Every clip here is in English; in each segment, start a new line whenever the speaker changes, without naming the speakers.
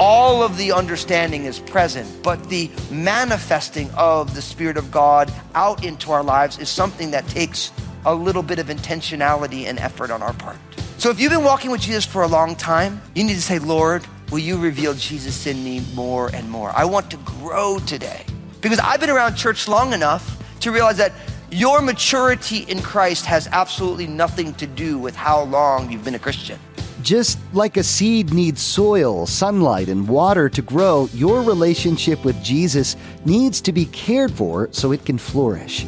All of the understanding is present, but the manifesting of the Spirit of God out into our lives is something that takes a little bit of intentionality and effort on our part. So if you've been walking with Jesus for a long time, you need to say, Lord, will you reveal Jesus in me more and more? I want to grow today. Because I've been around church long enough to realize that your maturity in Christ has absolutely nothing to do with how long you've been a Christian.
Just like a seed needs soil, sunlight, and water to grow, your relationship with Jesus needs to be cared for so it can flourish.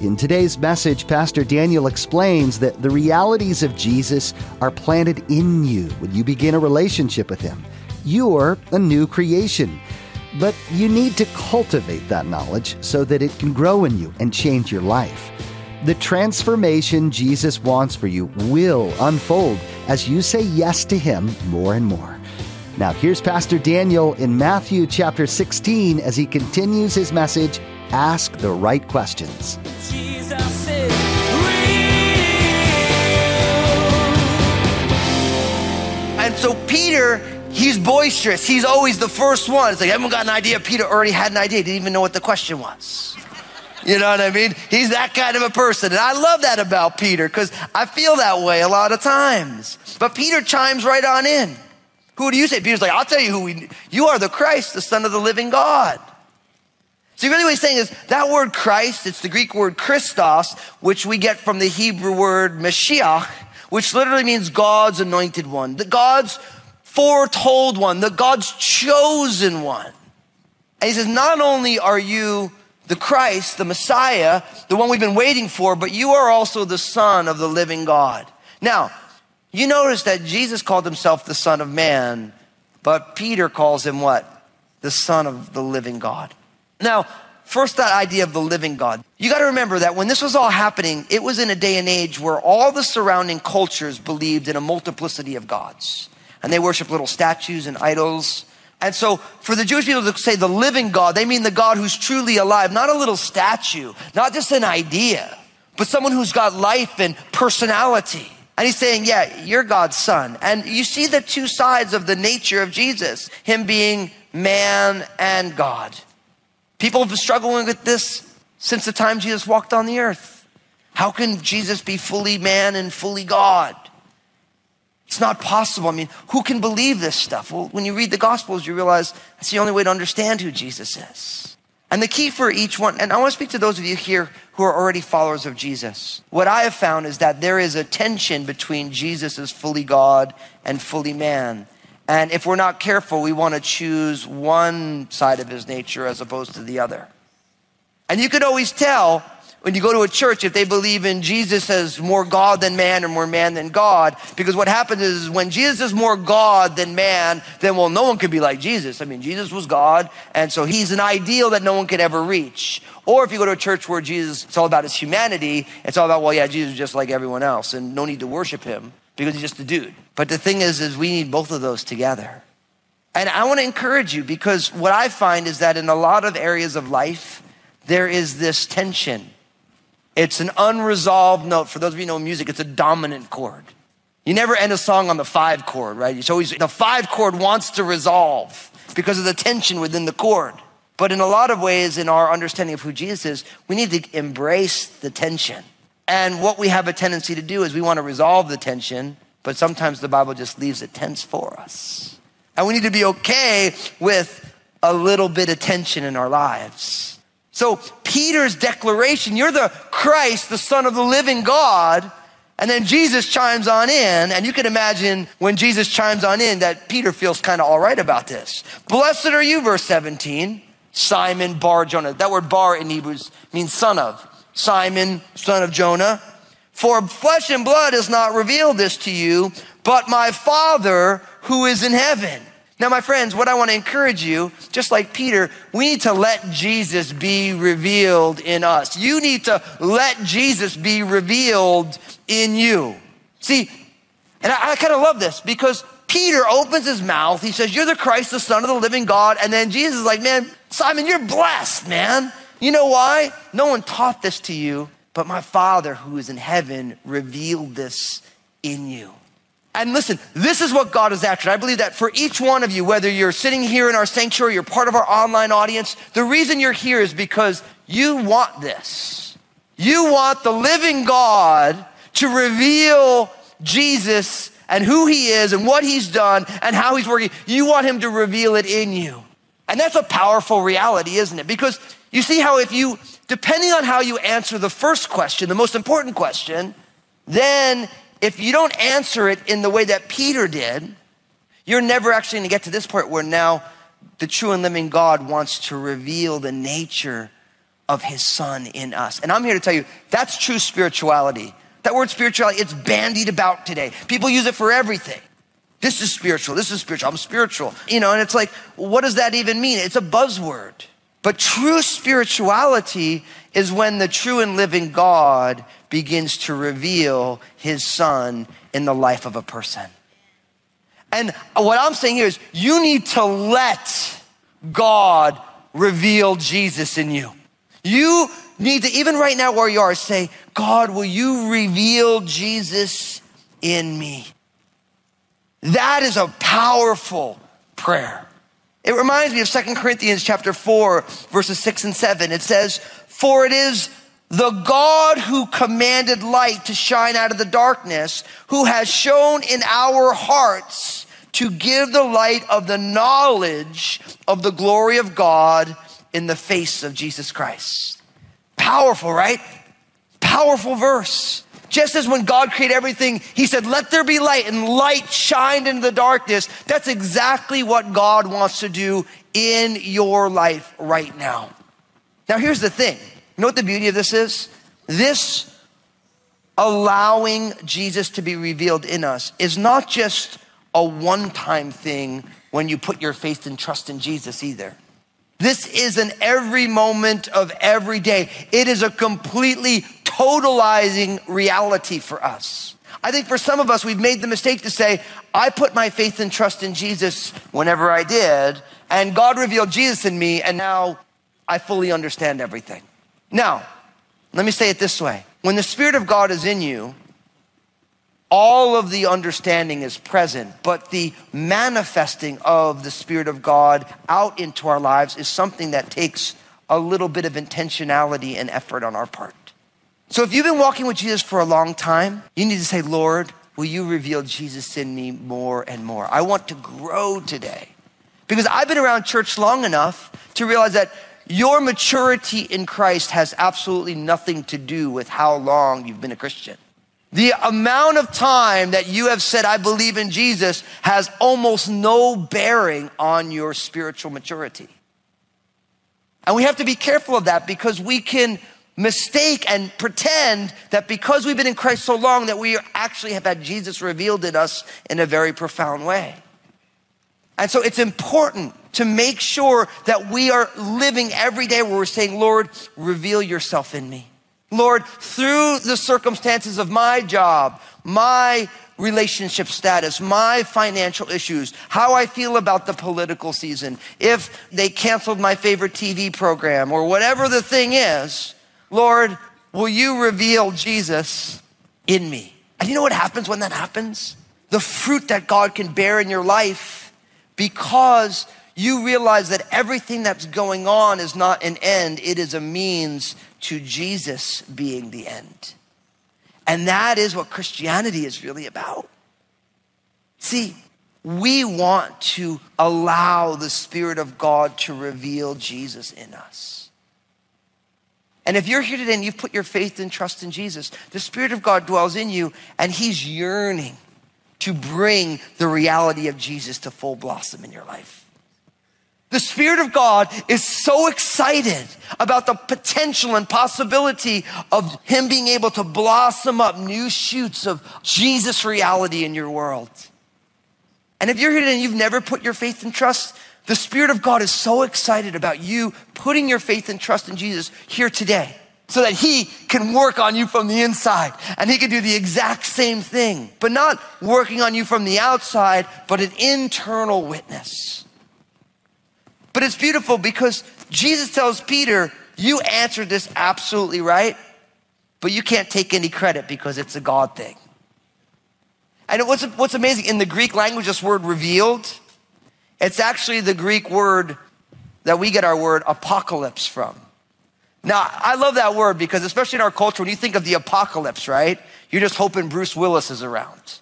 In today's message, Pastor Daniel explains that the realities of Jesus are planted in you when you begin a relationship with Him. You're a new creation. But you need to cultivate that knowledge so that it can grow in you and change your life. The transformation Jesus wants for you will unfold as you say yes to Him more and more. Now, here's Pastor Daniel in Matthew chapter 16 as he continues his message Ask the Right Questions.
Jesus is real.
And so Peter, he's boisterous. He's always the first one. It's like, everyone got an idea. Peter already had an idea. He didn't even know what the question was. You know what I mean? He's that kind of a person. And I love that about Peter because I feel that way a lot of times. But Peter chimes right on in. Who do you say? Peter's like, I'll tell you who we, you are the Christ, the Son of the living God. See, really what he's saying is that word Christ, it's the Greek word Christos, which we get from the Hebrew word Mashiach, which literally means God's anointed one, the God's foretold one, the God's chosen one. And he says, not only are you the Christ, the Messiah, the one we've been waiting for, but you are also the Son of the living God. Now, you notice that Jesus called himself the Son of Man, but Peter calls him what? The Son of the living God. Now, first, that idea of the living God. You got to remember that when this was all happening, it was in a day and age where all the surrounding cultures believed in a multiplicity of gods. And they worship little statues and idols. And so, for the Jewish people to say the living God, they mean the God who's truly alive, not a little statue, not just an idea, but someone who's got life and personality. And he's saying, Yeah, you're God's son. And you see the two sides of the nature of Jesus, him being man and God. People have been struggling with this since the time Jesus walked on the earth. How can Jesus be fully man and fully God? It's not possible. I mean, who can believe this stuff? Well, when you read the Gospels, you realize that's the only way to understand who Jesus is. And the key for each one, and I want to speak to those of you here who are already followers of Jesus. What I have found is that there is a tension between Jesus as fully God and fully man. And if we're not careful, we want to choose one side of his nature as opposed to the other. And you can always tell when you go to a church if they believe in Jesus as more God than man or more man than God. Because what happens is when Jesus is more God than man, then well, no one could be like Jesus. I mean, Jesus was God, and so he's an ideal that no one could ever reach. Or if you go to a church where Jesus, it's all about his humanity, it's all about, well, yeah, Jesus is just like everyone else, and no need to worship him because he's just a dude. But the thing is, is we need both of those together. And I want to encourage you because what I find is that in a lot of areas of life, there is this tension. It's an unresolved note. For those of you who know music, it's a dominant chord. You never end a song on the five chord, right? It's always the five chord wants to resolve because of the tension within the chord. But in a lot of ways, in our understanding of who Jesus is, we need to embrace the tension. And what we have a tendency to do is we want to resolve the tension, but sometimes the Bible just leaves it tense for us. And we need to be okay with a little bit of tension in our lives. So Peter's declaration, you're the Christ, the Son of the living God. And then Jesus chimes on in, and you can imagine when Jesus chimes on in that Peter feels kind of all right about this. Blessed are you, verse 17, Simon Bar Jonah. That word bar in Hebrews means son of. Simon, son of Jonah. For flesh and blood has not revealed this to you, but my Father who is in heaven. Now, my friends, what I want to encourage you, just like Peter, we need to let Jesus be revealed in us. You need to let Jesus be revealed in you. See, and I, I kind of love this because Peter opens his mouth. He says, You're the Christ, the Son of the living God. And then Jesus is like, Man, Simon, you're blessed, man. You know why? No one taught this to you, but my Father who is in heaven revealed this in you. And listen, this is what God is after. I believe that for each one of you, whether you're sitting here in our sanctuary, you're part of our online audience, the reason you're here is because you want this. You want the living God to reveal Jesus and who he is and what he's done and how he's working. You want him to reveal it in you. And that's a powerful reality, isn't it? Because you see how if you, depending on how you answer the first question, the most important question, then if you don't answer it in the way that Peter did, you're never actually going to get to this point where now the true and living God wants to reveal the nature of his son in us. And I'm here to tell you that's true spirituality. That word spirituality, it's bandied about today. People use it for everything. This is spiritual. This is spiritual. I'm spiritual. You know, and it's like, what does that even mean? It's a buzzword. But true spirituality is when the true and living God begins to reveal his son in the life of a person. And what I'm saying here is you need to let God reveal Jesus in you. You need to, even right now where you are, say, God, will you reveal Jesus in me? That is a powerful prayer. It reminds me of 2 Corinthians chapter 4, verses 6 and 7. It says, For it is the God who commanded light to shine out of the darkness, who has shown in our hearts to give the light of the knowledge of the glory of God in the face of Jesus Christ. Powerful, right? Powerful verse. Just as when God created everything, He said, Let there be light, and light shined into the darkness. That's exactly what God wants to do in your life right now. Now, here's the thing you know what the beauty of this is? This allowing Jesus to be revealed in us is not just a one time thing when you put your faith and trust in Jesus either. This is an every moment of every day. It is a completely totalizing reality for us. I think for some of us, we've made the mistake to say, I put my faith and trust in Jesus whenever I did, and God revealed Jesus in me, and now I fully understand everything. Now, let me say it this way when the Spirit of God is in you, all of the understanding is present, but the manifesting of the Spirit of God out into our lives is something that takes a little bit of intentionality and effort on our part. So if you've been walking with Jesus for a long time, you need to say, Lord, will you reveal Jesus in me more and more? I want to grow today. Because I've been around church long enough to realize that your maturity in Christ has absolutely nothing to do with how long you've been a Christian. The amount of time that you have said, I believe in Jesus, has almost no bearing on your spiritual maturity. And we have to be careful of that because we can mistake and pretend that because we've been in Christ so long that we actually have had Jesus revealed in us in a very profound way. And so it's important to make sure that we are living every day where we're saying, Lord, reveal yourself in me. Lord, through the circumstances of my job, my relationship status, my financial issues, how I feel about the political season, if they canceled my favorite TV program or whatever the thing is, Lord, will you reveal Jesus in me? And you know what happens when that happens? The fruit that God can bear in your life because you realize that everything that's going on is not an end, it is a means to Jesus being the end. And that is what Christianity is really about. See, we want to allow the Spirit of God to reveal Jesus in us. And if you're here today and you've put your faith and trust in Jesus, the Spirit of God dwells in you and He's yearning to bring the reality of Jesus to full blossom in your life. The Spirit of God is so excited about the potential and possibility of Him being able to blossom up new shoots of Jesus reality in your world. And if you're here today and you've never put your faith and trust, the Spirit of God is so excited about you putting your faith and trust in Jesus here today. so that he can work on you from the inside and he can do the exact same thing, but not working on you from the outside, but an internal witness. But it's beautiful because Jesus tells Peter, You answered this absolutely right, but you can't take any credit because it's a God thing. And what's, what's amazing, in the Greek language, this word revealed, it's actually the Greek word that we get our word apocalypse from. Now, I love that word because, especially in our culture, when you think of the apocalypse, right? You're just hoping Bruce Willis is around,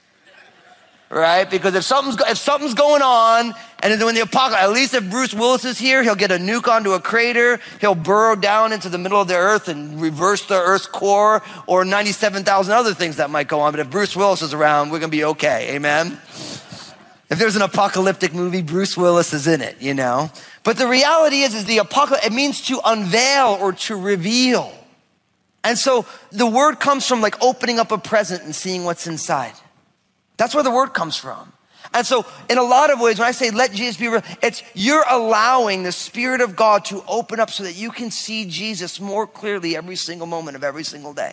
right? Because if something's, if something's going on, and then when the apocalypse, at least if Bruce Willis is here, he'll get a nuke onto a crater, he'll burrow down into the middle of the earth and reverse the earth's core, or 97,000 other things that might go on. But if Bruce Willis is around, we're gonna be okay. Amen? If there's an apocalyptic movie, Bruce Willis is in it, you know? But the reality is, is the apocalypse, it means to unveil or to reveal. And so the word comes from like opening up a present and seeing what's inside. That's where the word comes from. And so, in a lot of ways, when I say let Jesus be real, it's you're allowing the Spirit of God to open up so that you can see Jesus more clearly every single moment of every single day.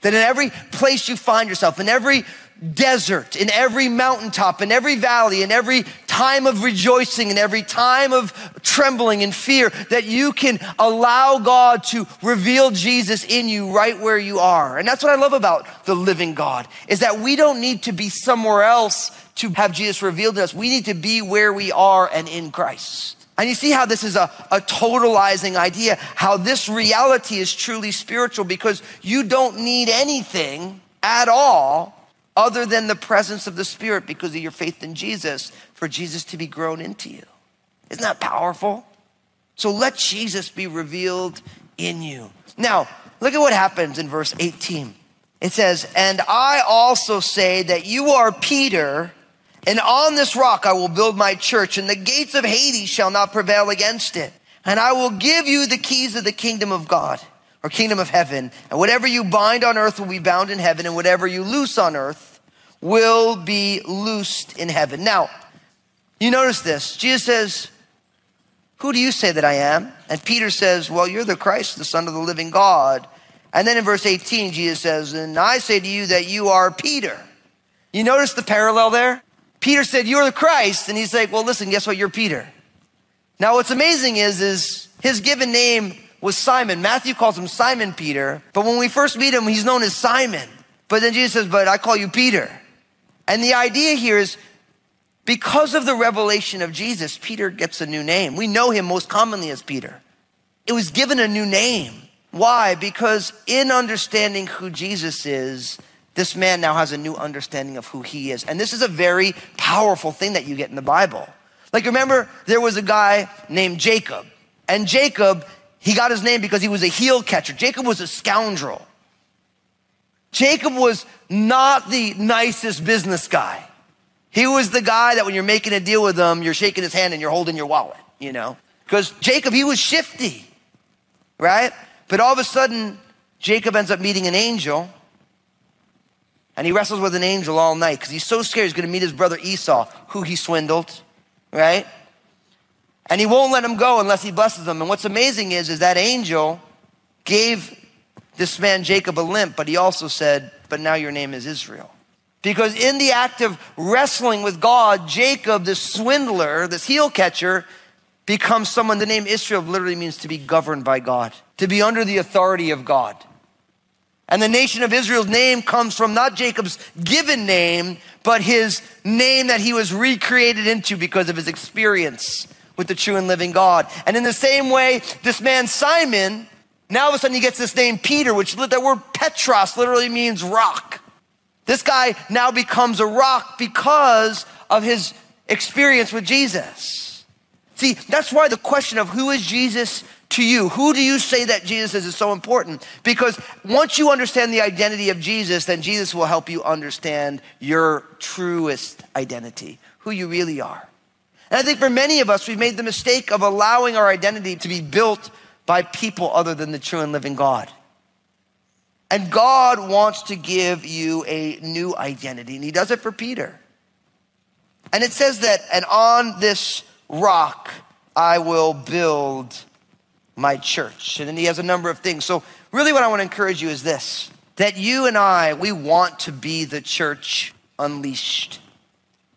That in every place you find yourself, in every desert, in every mountaintop, in every valley, in every time of rejoicing, in every time of trembling and fear, that you can allow God to reveal Jesus in you right where you are. And that's what I love about the living God, is that we don't need to be somewhere else to have Jesus revealed to us. We need to be where we are and in Christ. And you see how this is a, a totalizing idea, how this reality is truly spiritual because you don't need anything at all other than the presence of the Spirit because of your faith in Jesus for Jesus to be grown into you. Isn't that powerful? So let Jesus be revealed in you. Now, look at what happens in verse 18. It says, And I also say that you are Peter and on this rock I will build my church, and the gates of Hades shall not prevail against it. And I will give you the keys of the kingdom of God, or kingdom of heaven. And whatever you bind on earth will be bound in heaven, and whatever you loose on earth will be loosed in heaven. Now, you notice this. Jesus says, Who do you say that I am? And Peter says, Well, you're the Christ, the Son of the living God. And then in verse 18, Jesus says, And I say to you that you are Peter. You notice the parallel there? Peter said, You're the Christ. And he's like, Well, listen, guess what? You're Peter. Now, what's amazing is, is his given name was Simon. Matthew calls him Simon Peter. But when we first meet him, he's known as Simon. But then Jesus says, But I call you Peter. And the idea here is because of the revelation of Jesus, Peter gets a new name. We know him most commonly as Peter. It was given a new name. Why? Because in understanding who Jesus is, this man now has a new understanding of who he is. And this is a very powerful thing that you get in the Bible. Like, remember, there was a guy named Jacob. And Jacob, he got his name because he was a heel catcher. Jacob was a scoundrel. Jacob was not the nicest business guy. He was the guy that when you're making a deal with him, you're shaking his hand and you're holding your wallet, you know? Because Jacob, he was shifty, right? But all of a sudden, Jacob ends up meeting an angel and he wrestles with an angel all night because he's so scared he's going to meet his brother Esau, who he swindled, right? And he won't let him go unless he blesses him. And what's amazing is, is that angel gave this man Jacob a limp, but he also said, But now your name is Israel. Because in the act of wrestling with God, Jacob, this swindler, this heel catcher, becomes someone, the name Israel literally means to be governed by God, to be under the authority of God. And the nation of Israel's name comes from not Jacob's given name, but his name that he was recreated into because of his experience with the true and living God. And in the same way, this man Simon, now all of a sudden he gets this name Peter, which the word Petros literally means rock. This guy now becomes a rock because of his experience with Jesus. See, that's why the question of who is Jesus to you? Who do you say that Jesus is is so important? Because once you understand the identity of Jesus, then Jesus will help you understand your truest identity, who you really are. And I think for many of us, we've made the mistake of allowing our identity to be built by people other than the true and living God. And God wants to give you a new identity, and He does it for Peter. And it says that, and on this rock I will build my church. And then he has a number of things. So, really, what I want to encourage you is this that you and I, we want to be the church unleashed.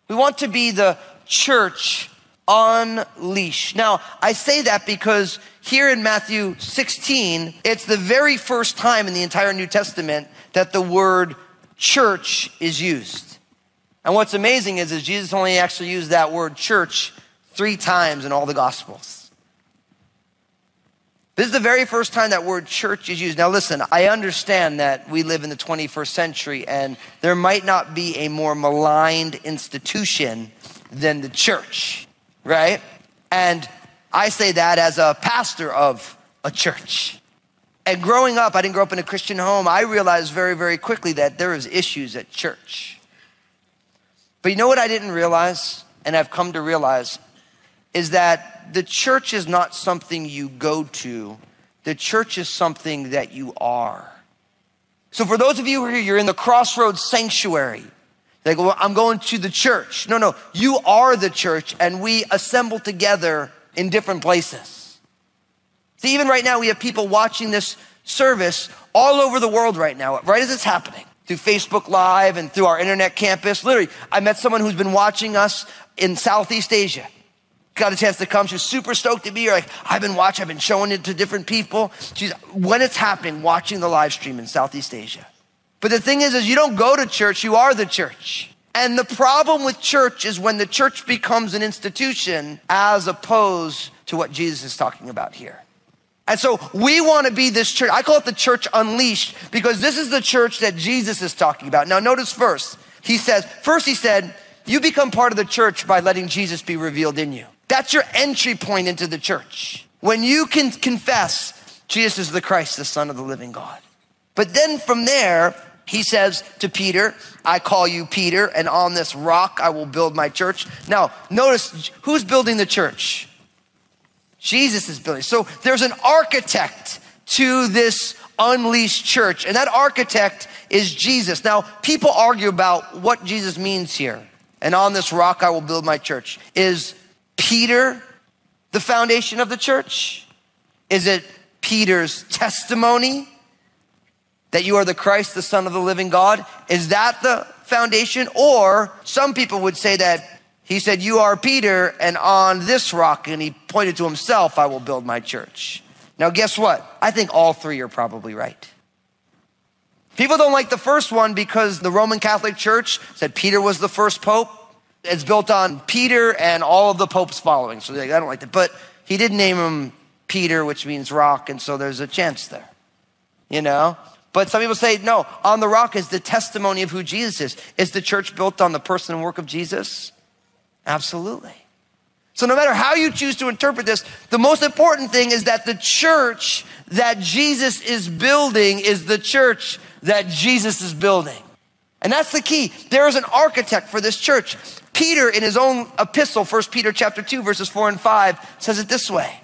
We want to be the church unleashed. Now, I say that because here in Matthew 16, it's the very first time in the entire New Testament that the word church is used. And what's amazing is, is Jesus only actually used that word church three times in all the Gospels. This is the very first time that word church is used. Now, listen, I understand that we live in the 21st century and there might not be a more maligned institution than the church, right? And I say that as a pastor of a church. And growing up, I didn't grow up in a Christian home. I realized very, very quickly that there was issues at church. But you know what I didn't realize, and I've come to realize, is that the church is not something you go to. The church is something that you are. So for those of you who are here, you're in the crossroads sanctuary. Like, well, I'm going to the church. No, no, you are the church, and we assemble together in different places. See, even right now, we have people watching this service all over the world right now, right as it's happening, through Facebook Live and through our internet campus. Literally, I met someone who's been watching us in Southeast Asia. Got a chance to come. She's super stoked to be here. Like, I've been watching, I've been showing it to different people. She's, when it's happening, watching the live stream in Southeast Asia. But the thing is, is you don't go to church, you are the church. And the problem with church is when the church becomes an institution as opposed to what Jesus is talking about here. And so we want to be this church. I call it the church unleashed because this is the church that Jesus is talking about. Now, notice first, he says, first he said, you become part of the church by letting Jesus be revealed in you. That's your entry point into the church. When you can confess Jesus is the Christ, the Son of the living God. But then from there, he says to Peter, I call you Peter, and on this rock I will build my church. Now, notice who's building the church? Jesus is building. So there's an architect to this unleashed church, and that architect is Jesus. Now, people argue about what Jesus means here. And on this rock I will build my church. Is Peter the foundation of the church? Is it Peter's testimony? That you are the Christ, the Son of the living God? Is that the foundation? Or some people would say that he said, You are Peter, and on this rock, and he pointed to himself, I will build my church. Now, guess what? I think all three are probably right. People don't like the first one because the Roman Catholic Church said Peter was the first pope. It's built on Peter and all of the popes following. So they, I don't like that. But he did name him Peter, which means rock, and so there's a chance there. You know? But some people say, no, on the rock is the testimony of who Jesus is. Is the church built on the person and work of Jesus? Absolutely. So no matter how you choose to interpret this, the most important thing is that the church that Jesus is building is the church that Jesus is building. And that's the key. There is an architect for this church. Peter, in his own epistle, 1 Peter chapter 2, verses 4 and 5, says it this way.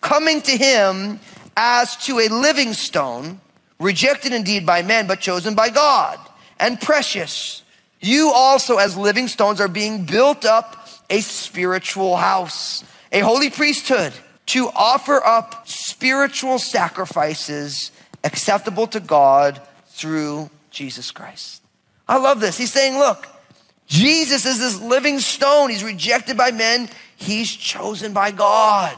Coming to him as to a living stone, rejected indeed by men, but chosen by God, and precious. You also, as living stones, are being built up a spiritual house, a holy priesthood, to offer up spiritual sacrifices acceptable to God through Jesus Christ. I love this. He's saying, look, Jesus is this living stone. He's rejected by men. He's chosen by God.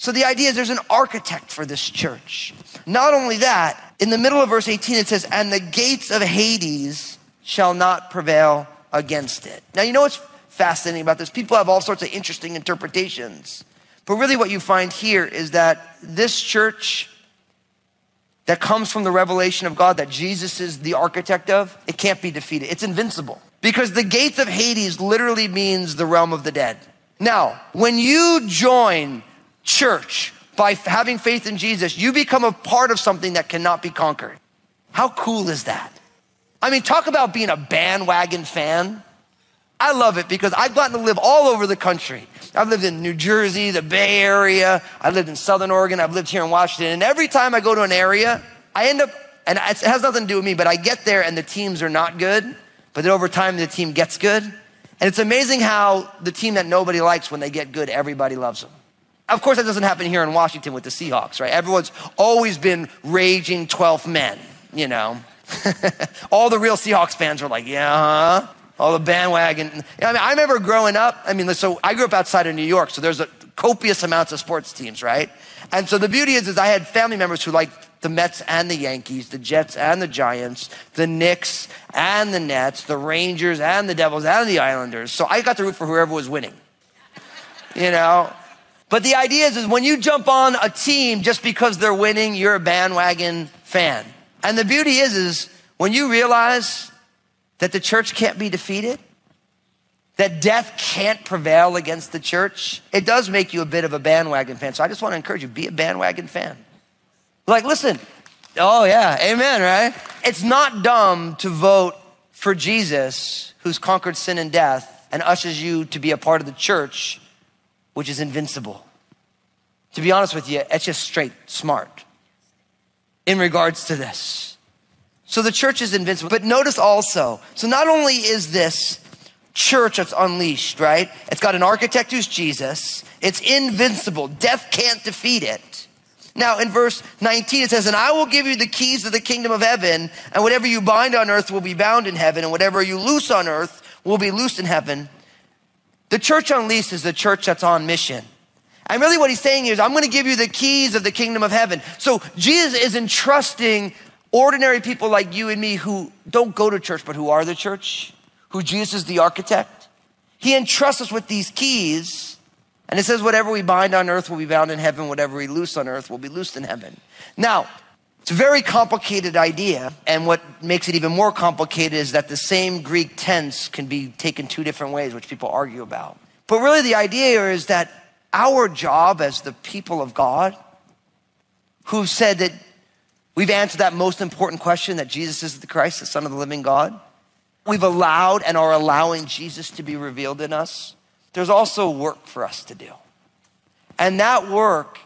So the idea is there's an architect for this church. Not only that, in the middle of verse 18, it says, And the gates of Hades shall not prevail against it. Now, you know what's fascinating about this? People have all sorts of interesting interpretations. But really, what you find here is that this church that comes from the revelation of God that Jesus is the architect of, it can't be defeated. It's invincible. Because the gates of Hades literally means the realm of the dead. Now, when you join church by having faith in Jesus, you become a part of something that cannot be conquered. How cool is that? I mean, talk about being a bandwagon fan. I love it because I've gotten to live all over the country. I've lived in New Jersey, the Bay Area. I lived in Southern Oregon. I've lived here in Washington. And every time I go to an area, I end up, and it has nothing to do with me, but I get there and the teams are not good. But then over time, the team gets good. And it's amazing how the team that nobody likes, when they get good, everybody loves them. Of course, that doesn't happen here in Washington with the Seahawks, right? Everyone's always been raging 12th men, you know. All the real Seahawks fans were like, yeah? All the bandwagon. I mean, I remember growing up. I mean, so I grew up outside of New York, so there's a copious amounts of sports teams, right? And so the beauty is, is I had family members who liked the Mets and the Yankees, the Jets and the Giants, the Knicks and the Nets, the Rangers and the Devils and the Islanders. So I got to root for whoever was winning. You know? But the idea is, is when you jump on a team just because they're winning, you're a bandwagon fan. And the beauty is, is when you realize that the church can't be defeated, that death can't prevail against the church, it does make you a bit of a bandwagon fan. So I just want to encourage you, be a bandwagon fan. Like, listen, oh yeah, amen, right? It's not dumb to vote for Jesus who's conquered sin and death and ushers you to be a part of the church, which is invincible. To be honest with you, it's just straight smart in regards to this. So the church is invincible. But notice also, so not only is this church that's unleashed, right? It's got an architect who's Jesus. It's invincible. Death can't defeat it. Now, in verse 19, it says, And I will give you the keys of the kingdom of heaven, and whatever you bind on earth will be bound in heaven, and whatever you loose on earth will be loosed in heaven. The church unleashed is the church that's on mission. And really, what he's saying is, I'm going to give you the keys of the kingdom of heaven. So, Jesus is entrusting ordinary people like you and me who don't go to church, but who are the church, who Jesus is the architect. He entrusts us with these keys. And it says, whatever we bind on earth will be bound in heaven, whatever we loose on earth will be loosed in heaven. Now, it's a very complicated idea. And what makes it even more complicated is that the same Greek tense can be taken two different ways, which people argue about. But really, the idea here is that our job as the people of God, who've said that we've answered that most important question that Jesus is the Christ, the Son of the living God, we've allowed and are allowing Jesus to be revealed in us, there's also work for us to do. And that work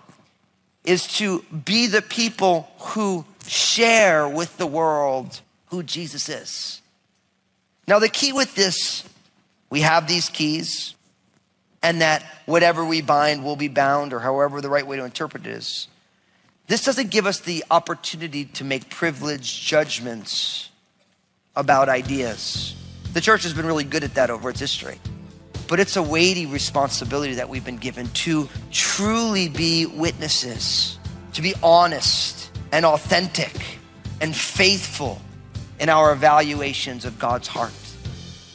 is to be the people who share with the world who Jesus is. Now, the key with this, we have these keys, and that whatever we bind will be bound, or however the right way to interpret it is. This doesn't give us the opportunity to make privileged judgments about ideas. The church has been really good at that over its history. But it's a weighty responsibility that we've been given to truly be witnesses, to be honest and authentic and faithful in our evaluations of God's heart.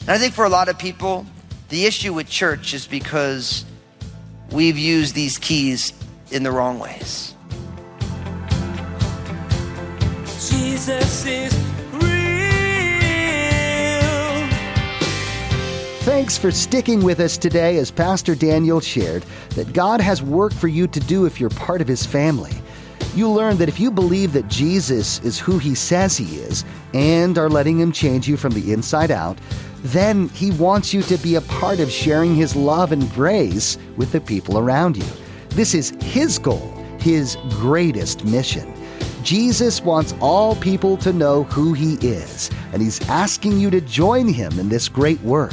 And I think for a lot of people, the issue with church is because we've used these keys in the wrong ways.
Jesus is
Thanks for sticking with us today as Pastor Daniel shared that God has work for you to do if you're part of his family. You learned that if you believe that Jesus is who he says he is and are letting him change you from the inside out, then he wants you to be a part of sharing his love and grace with the people around you. This is his goal, his greatest mission. Jesus wants all people to know who he is, and he's asking you to join him in this great work.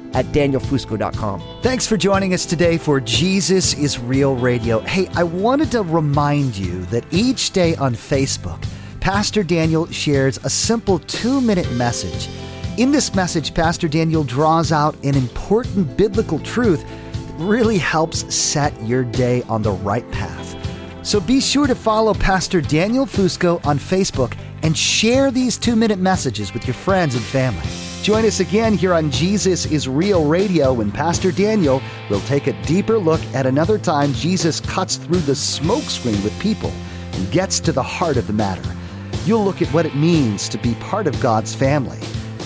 at danielfusco.com.
Thanks for joining us today for Jesus is Real Radio. Hey, I wanted to remind you that each day on Facebook, Pastor Daniel shares a simple two minute message. In this message, Pastor Daniel draws out an important biblical truth that really helps set your day on the right path. So be sure to follow Pastor Daniel Fusco on Facebook and share these two minute messages with your friends and family. Join us again here on Jesus is Real Radio when Pastor Daniel will take a deeper look at another time Jesus cuts through the smokescreen with people and gets to the heart of the matter. You'll look at what it means to be part of God's family.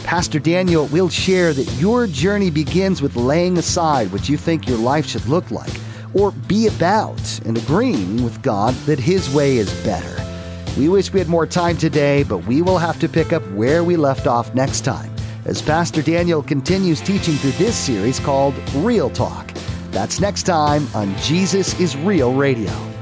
Pastor Daniel will share that your journey begins with laying aside what you think your life should look like or be about and agreeing with God that His way is better. We wish we had more time today, but we will have to pick up where we left off next time. As Pastor Daniel continues teaching through this series called Real Talk. That's next time on Jesus is Real Radio.